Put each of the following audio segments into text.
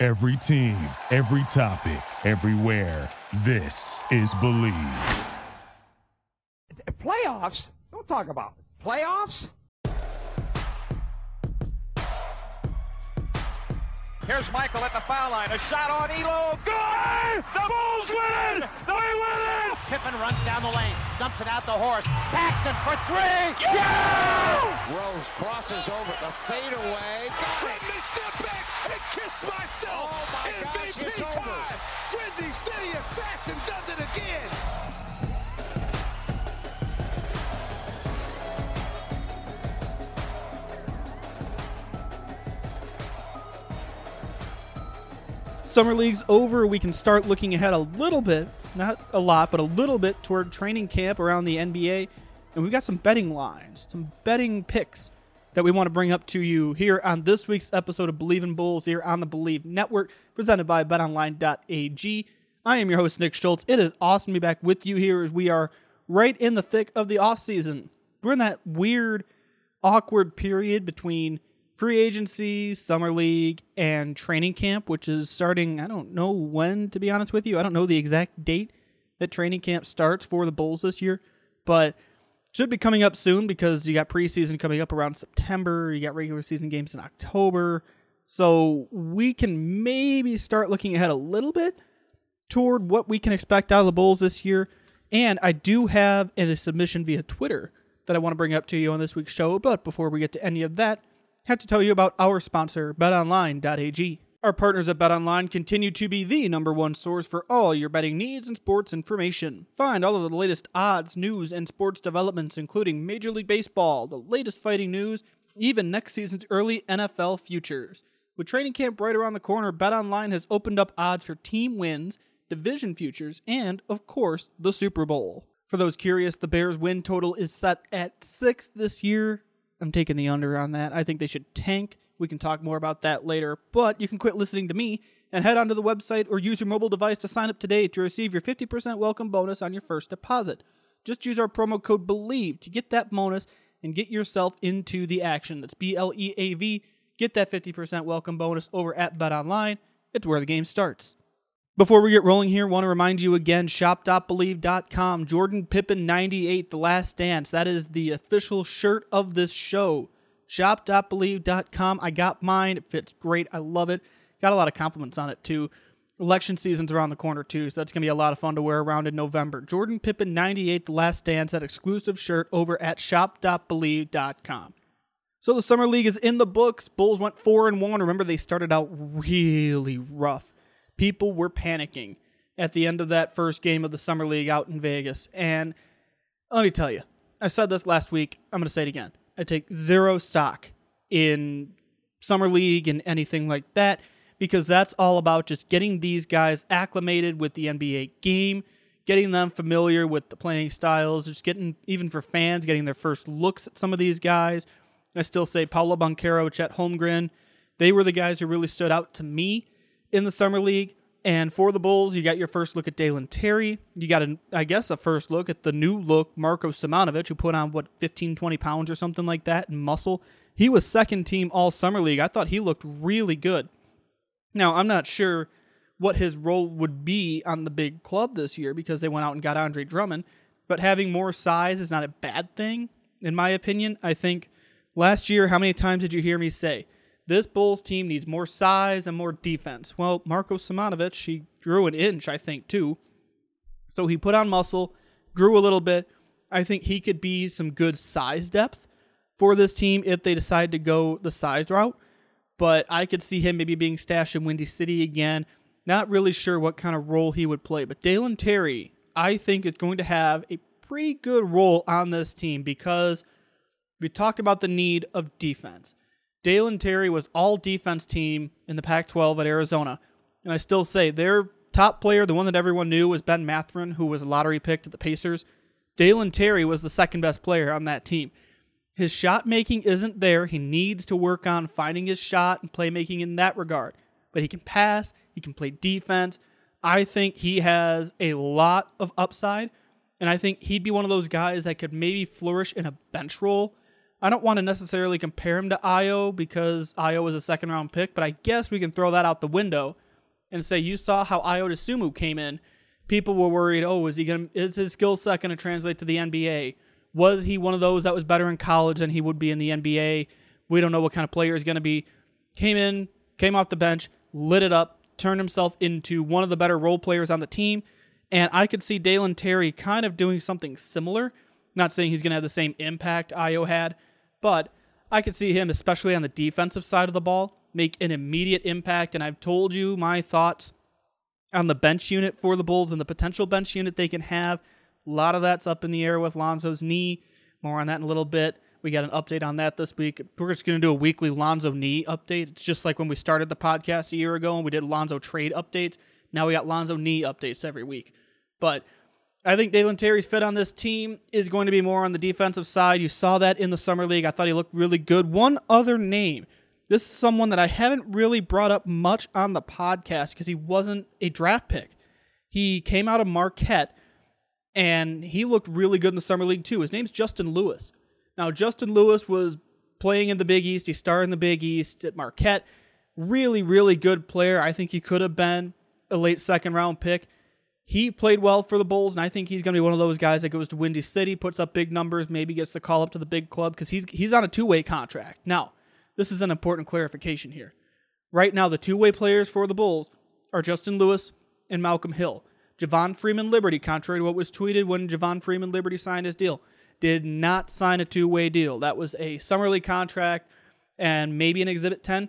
Every team, every topic, everywhere. This is Bleav. Playoffs? Don't talk about it. playoffs. Here's Michael at the foul line. A shot on Ehlo. Good! The Bulls win it! They win it! Pippen runs down the lane, dumps it out the Horace. Paxson for three. Yeah! Rose crosses over the fadeaway. Let Me time, Windy City Assassin does it again. Summer league's over. We can start looking ahead a little bit, not a lot, but a little bit toward training camp around the NBA. And we've got some betting lines, some betting picks that we want to bring up to you here on this week's episode of Bleav in Bulls here on the Bleav Network, presented by betonline.ag. I am your host, Nick Schultz. It is awesome to be back with you here as we are right in the thick of the off season. We're in that weird, awkward period between free agency, summer league, and training camp, which is starting. I don't know when, to be honest with you. I don't know the exact date that training camp starts for the Bulls this year, but should be coming up soon because you got preseason coming up around September. You got regular season games in October. So we can maybe start looking ahead a little bit toward what we can expect out of the Bulls this year. And I do have a submission via Twitter that I want to bring up to you on this week's show. But before we get to any of that, I have to tell you about our sponsor, betonline.ag. Our partners at BetOnline continue to be the number one source for all your betting needs and sports information. Find all of the latest odds, news, and sports developments, including Major League Baseball, the latest fighting news, even next season's early NFL futures. With training camp right around the corner, BetOnline has opened up odds for team wins, division futures, and, of course, the Super Bowl. For those curious, the Bears' win total is set at six this year. I'm taking the under on that. I think they should tank. We can talk more about that later, but you can quit listening to me and head onto the website or use your mobile device to sign up today to receive your 50% welcome bonus on your first deposit. Just use our promo code BLEAV to get that bonus and get yourself into the action. That's B L E A V. Get that 50% welcome bonus over at BetOnline. It's where the game starts. Before we get rolling here, want to remind you again shop.bleav.com. Jordan Pippen 98, The Last Dance. That is the official shirt of this show. Shop.bleav.com. I got mine. It fits great. I love it. Got a lot of compliments on it too. Election season's around the corner too, so that's going to be a lot of fun to wear around in November. Jordan Pippen 98, The Last Dance, that exclusive shirt over at shop.bleav.com. So the summer league is in the books. Bulls went 4 and 1. Remember they started out really rough people were panicking at the end of that first game of the summer league out in Vegas. And let me tell you, I said this last week. I'm going to say it again. I take zero stock in summer league and anything like that because that's all about just getting these guys acclimated with the NBA game, getting them familiar with the playing styles, just getting, even for fans, getting their first looks at some of these guys. I still say Paolo Banchero, Chet Holmgren, they were the guys who really stood out to me in the summer league. And for the Bulls, you got your first look at Dalen Terry. You got, I guess, a first look at the new look Marko Simonovic, who put on, what, 15, 20 pounds or something like that in muscle. He was second team all summer league. I thought he looked really good. Now, I'm not sure what his role would be on the big club this year because they went out and got Andre Drummond, but having more size is not a bad thing, in my opinion. I think last year, how many times did you hear me say, this Bulls team needs more size and more defense. Well, Marko Simonovic, he grew an inch, I think, too. So he put on muscle, grew a little bit. I think he could be some good size depth for this team if they decide to go the size route. But I could see him maybe being stashed in Windy City again. Not really sure what kind of role he would play. But Dalen Terry, I think, is going to have a pretty good role on this team because we talked about the need of defense. Dalen Terry was all defense team in the Pac 12 at Arizona. And I still say their top player, the one that everyone knew, was Ben Mathurin, who was a lottery pick at the Pacers. Dalen Terry was the second best player on that team. His shot making isn't there. He needs to work on finding his shot and playmaking in that regard. But he can pass, he can play defense. I think he has a lot of upside. And I think he'd be one of those guys that could maybe flourish in a bench role. I don't want to necessarily compare him to Ayo because Ayo was a second round pick, but I guess we can throw that out the window and say you saw how Ayo Dosunmu came in. People were worried, oh, is he going is his skill set to translate to the NBA? Was he one of those that was better in college than he would be in the NBA? We don't know what kind of player he's going to be. Came in, came off the bench, lit it up, turned himself into one of the better role players on the team. And I could see Dalen Terry kind of doing something similar. Not saying he's going to have the same impact Ayo had, but I could see him, especially on the defensive side of the ball, make an immediate impact. And I've told you my thoughts on the bench unit for the Bulls and the potential bench unit they can have. A lot of that's up in the air with Lonzo's knee. More on that in a little bit. We got an update on that this week. We're just going to do a weekly Lonzo knee update. It's just like when we started the podcast a year ago and we did Lonzo trade updates. Now we got Lonzo knee updates every week. But I think Dalen Terry's fit on this team is going to be more on the defensive side. You saw that in the summer league. I thought he looked really good. One other name. This is someone that I haven't really brought up much on the podcast because he wasn't a draft pick. He came out of Marquette and he looked really good in the summer league too. His name's Justin Lewis. Now, Justin Lewis was playing in the Big East. He started in the Big East at Marquette. Really, really good player. I think he could have been a late second round pick. He played well for the Bulls, and I think he's going to be one of those guys that goes to Windy City, puts up big numbers, maybe gets the call up to the big club because he's he's on a two way contract. Now, this is an important clarification here. Right now, the two way players for the Bulls are Justin Lewis and Malcolm Hill. Javon Freeman Liberty, contrary to what was tweeted when Javon Freeman Liberty signed his deal, did not sign a two way deal. That was a summer league contract and maybe an Exhibit 10,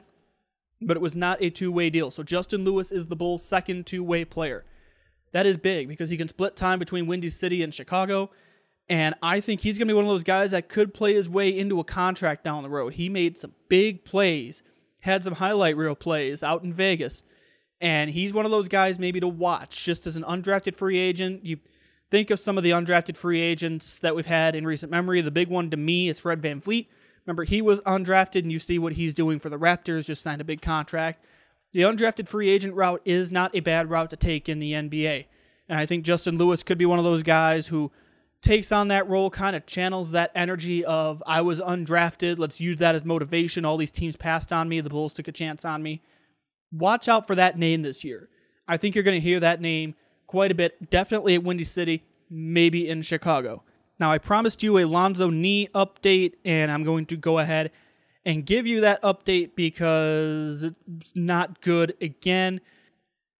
but it was not a two way deal. So Justin Lewis is the Bulls' second two way player. That is big because he can split time between Windy City and Chicago. And I think he's going to be one of those guys that could play his way into a contract down the road. He made some big plays, had some highlight reel plays out in Vegas. And he's one of those guys maybe to watch just as an undrafted free agent. You think of some of the undrafted free agents that we've had in recent memory. The big one to me is Fred VanVleet. Remember, he was undrafted, and you see what he's doing for the Raptors, just signed a big contract. The undrafted free agent route is not a bad route to take in the NBA. And I think Justin Lewis could be one of those guys who takes on that role, kind of channels that energy of, I was undrafted. Let's use that as motivation. All these teams passed on me. The Bulls took a chance on me. Watch out for that name this year. I think you're going to hear that name quite a bit, definitely at Windy City, maybe in Chicago. Now, I promised you a Lonzo knee update, and I'm going to go ahead and give you that update because it's not good again.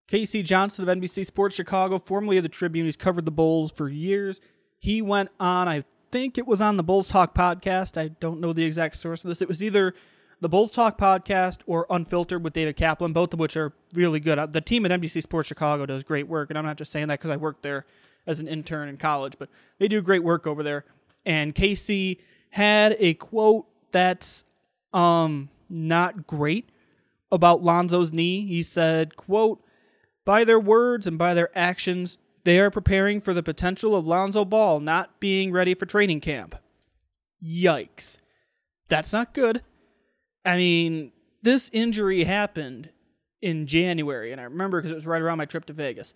K.C. Johnson of NBC Sports Chicago, formerly of the Tribune, he's covered the Bulls for years. He went on, I think it was on the Bulls Talk podcast. I don't know the exact source of this. It was either the Bulls Talk podcast or Unfiltered with David Kaplan, both of which are really good. Uh, the team at NBC Sports Chicago does great work, and I'm not just saying that because I worked there as an intern in college, but they do great work over there. And KC had a quote that's um not great about Lonzo's knee. He said, quote, by their words and by their actions, they are preparing for the potential of Lonzo Ball not being ready for training camp. Yikes. That's not good. I mean, this injury happened in January, and I remember because it was right around my trip to Vegas.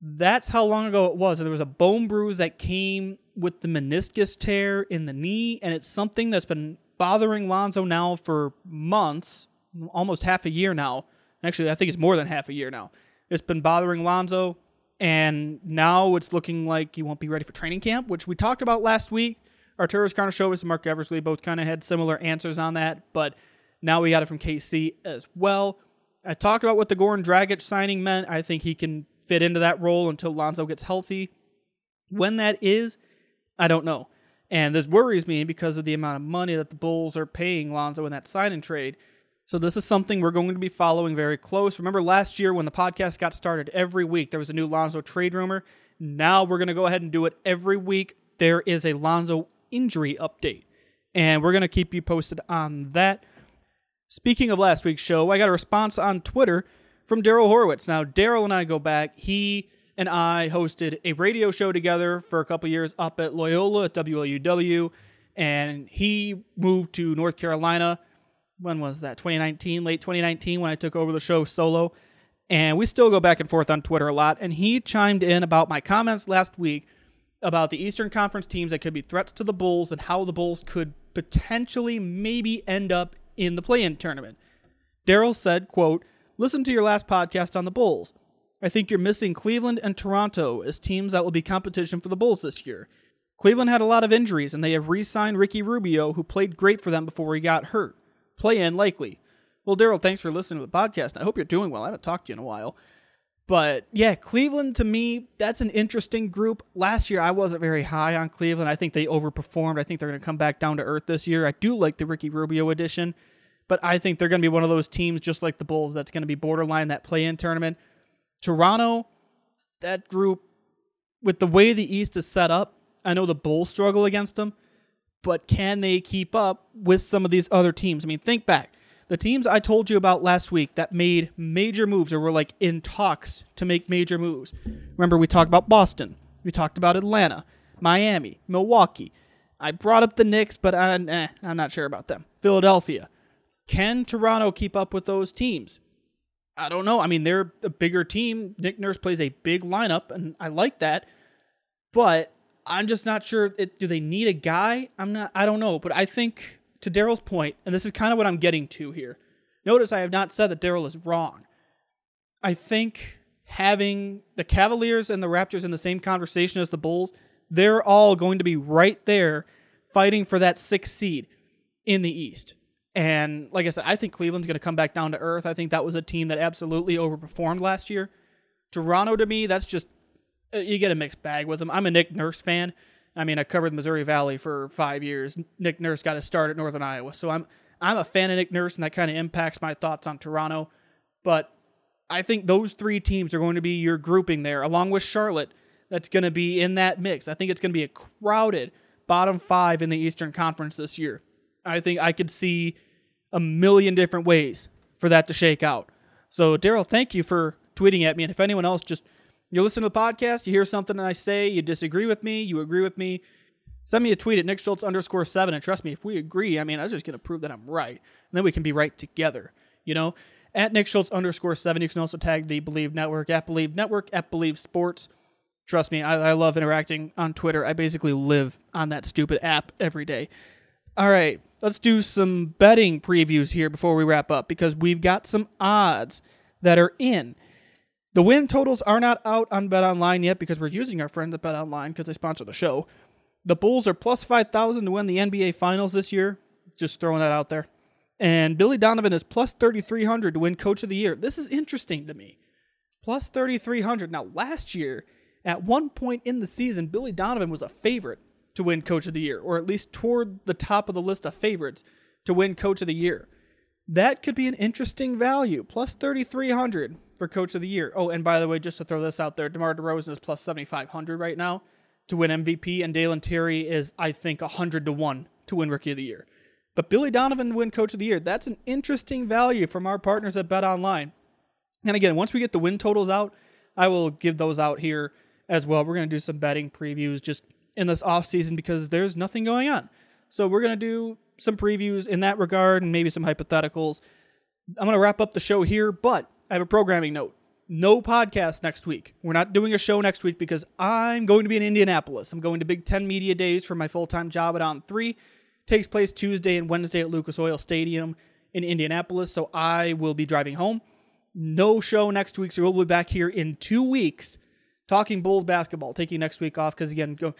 That's how long ago it was. And there was a bone bruise that came with the meniscus tear in the knee, and it's something that's been bothering Lonzo now for months, almost half a year now. Actually, I think it's more than half a year now. It's been bothering Lonzo, and now it's looking like he won't be ready for training camp, which we talked about last week. Arturas Karnisovas and Marc Eversley both kind of had similar answers on that, but now we got it from KC as well. I talked about what the Goran Dragic signing meant. I think he can fit into that role until Lonzo gets healthy. When that is, I don't know. And this worries me because of the amount of money that the Bulls are paying Lonzo in that sign and trade. So this is something we're going to be following very close. Remember last year when the podcast got started, every week there was a new Lonzo trade rumor. Now we're going to go ahead and do it every week. There is a Lonzo injury update. And we're going to keep you posted on that. Speaking of last week's show, I got a response on Twitter from Daryl Horowitz. Now, Daryl and I go back. He and I hosted a radio show together for a couple years up at Loyola at WLUW, and he moved to North Carolina. When was that? 2019, late 2019, when I took over the show solo. And we still go back and forth on Twitter a lot. And he chimed in about my comments last week about the Eastern Conference teams that could be threats to the Bulls and how the Bulls could potentially maybe end up in the play-in tournament. Daryl said, quote, Listen to your last podcast on the Bulls. I think you're missing Cleveland and Toronto as teams that will be competition for the Bulls this year. Cleveland had a lot of injuries, and they have re signed Ricky Rubio, who played great for them before he got hurt. Play in likely. Well, Daryl, thanks for listening to the podcast. I hope you're doing well. I haven't talked to you in a while. But yeah, Cleveland to me, that's an interesting group. Last year, I wasn't very high on Cleveland. I think they overperformed. I think they're going to come back down to earth this year. I do like the Ricky Rubio addition, but I think they're going to be one of those teams, just like the Bulls, that's going to be borderline that play in tournament. Toronto, that group, with the way the East is set up, I know the Bulls struggle against them, but can they keep up with some of these other teams? I mean, think back. The teams I told you about last week that made major moves or were like in talks to make major moves. Remember, we talked about Boston, we talked about Atlanta, Miami, Milwaukee. I brought up the Knicks, but I, I'm not sure about them. Philadelphia. Can Toronto keep up with those teams? I don't know. I mean, they're a bigger team. Nick Nurse plays a big lineup, and I like that. But I'm just not sure. It, do they need a guy? I'm not. I don't know. But I think to Daryl's point, and this is kind of what I'm getting to here. Notice I have not said that Daryl is wrong. I think having the Cavaliers and the Raptors in the same conversation as the Bulls, they're all going to be right there fighting for that sixth seed in the East. And like I said, I think Cleveland's going to come back down to earth. I think that was a team that absolutely overperformed last year. Toronto, to me, that's just, uh, you get a mixed bag with them. I'm a Nick Nurse fan. I mean, I covered Missouri Valley for five years. Nick Nurse got his start at Northern Iowa. So I'm, I'm a fan of Nick Nurse, and that kind of impacts my thoughts on Toronto. But I think those three teams are going to be your grouping there, along with Charlotte, that's going to be in that mix. I think it's going to be a crowded bottom five in the Eastern Conference this year. I think I could see a million different ways for that to shake out. So, Daryl, thank you for tweeting at me. And if anyone else just you listen to the podcast, you hear something I say, you disagree with me, you agree with me, send me a tweet at Nick Schultz underscore seven. And trust me, if we agree, I mean, I'm just going to prove that I'm right. And then we can be right together, you know? At Nick Schultz underscore seven. You can also tag the Bleav Network at Bleav Network at Bleav Sports. Trust me, I, I love interacting on Twitter. I basically live on that stupid app every day. All right, let's do some betting previews here before we wrap up because we've got some odds that are in. The win totals are not out on Bet Online yet because we're using our friends at Bet Online because they sponsor the show. The Bulls are plus 5,000 to win the NBA Finals this year. Just throwing that out there. And Billy Donovan is plus 3,300 to win Coach of the Year. This is interesting to me. Plus 3,300. Now, last year, at one point in the season, Billy Donovan was a favorite to win Coach of the Year, or at least toward the top of the list of favorites to win Coach of the Year. That could be an interesting value. Plus 3,300 for Coach of the Year. Oh, and by the way, just to throw this out there, DeMar DeRozan is plus 7,500 right now to win MVP, and Dalen Terry is, I think, 100 to 1 to win Rookie of the Year. But Billy Donovan to win Coach of the Year, that's an interesting value from our partners at Bet Online. And again, once we get the win totals out, I will give those out here as well. We're going to do some betting previews just in this off season because there's nothing going on. So we're to do some previews in that regard and maybe some hypotheticals. I'm to wrap up the show here, but I have a programming note. No podcast next week. We're not doing a show next week because I'm going to be in Indianapolis. I'm going to Big Ten Media Days for my full time job at On 3. Takes place Tuesday and Wednesday at Lucas Oil Stadium in Indianapolis. So I will be driving home. No show next week. So we'll be back here in two weeks talking Bulls basketball, taking next week off because, again, go,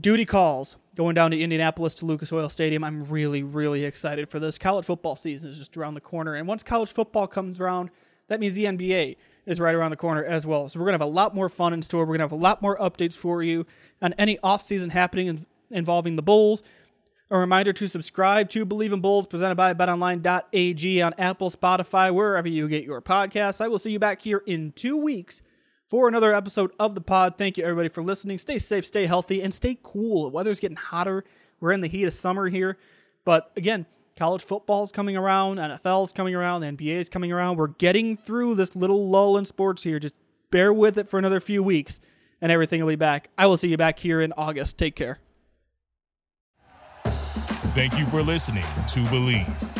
duty calls going down to Indianapolis to Lucas Oil Stadium. I'm really, really excited for this. College football season is just around the corner. And once college football comes around, that means the NBA is right around the corner as well. So we're to have a lot more fun in store. We're to have a lot more updates for you on any offseason happening involving the Bulls. A reminder to subscribe to Bleav in Bulls presented by betonline.ag on Apple, Spotify, wherever you get your podcasts. I will see you back here in two weeks for another episode of the pod. Thank you, everybody, for listening. Stay safe, stay healthy, and stay cool. The weather's getting hotter. We're in the heat of summer here. But again, College football's coming around, NFL's coming around, the NBA's coming around. We're getting through this little lull in sports here. Just bear with it for another few weeks, and everything will be back. I will see you back here in August. Take care. Thank you for listening to Bleav.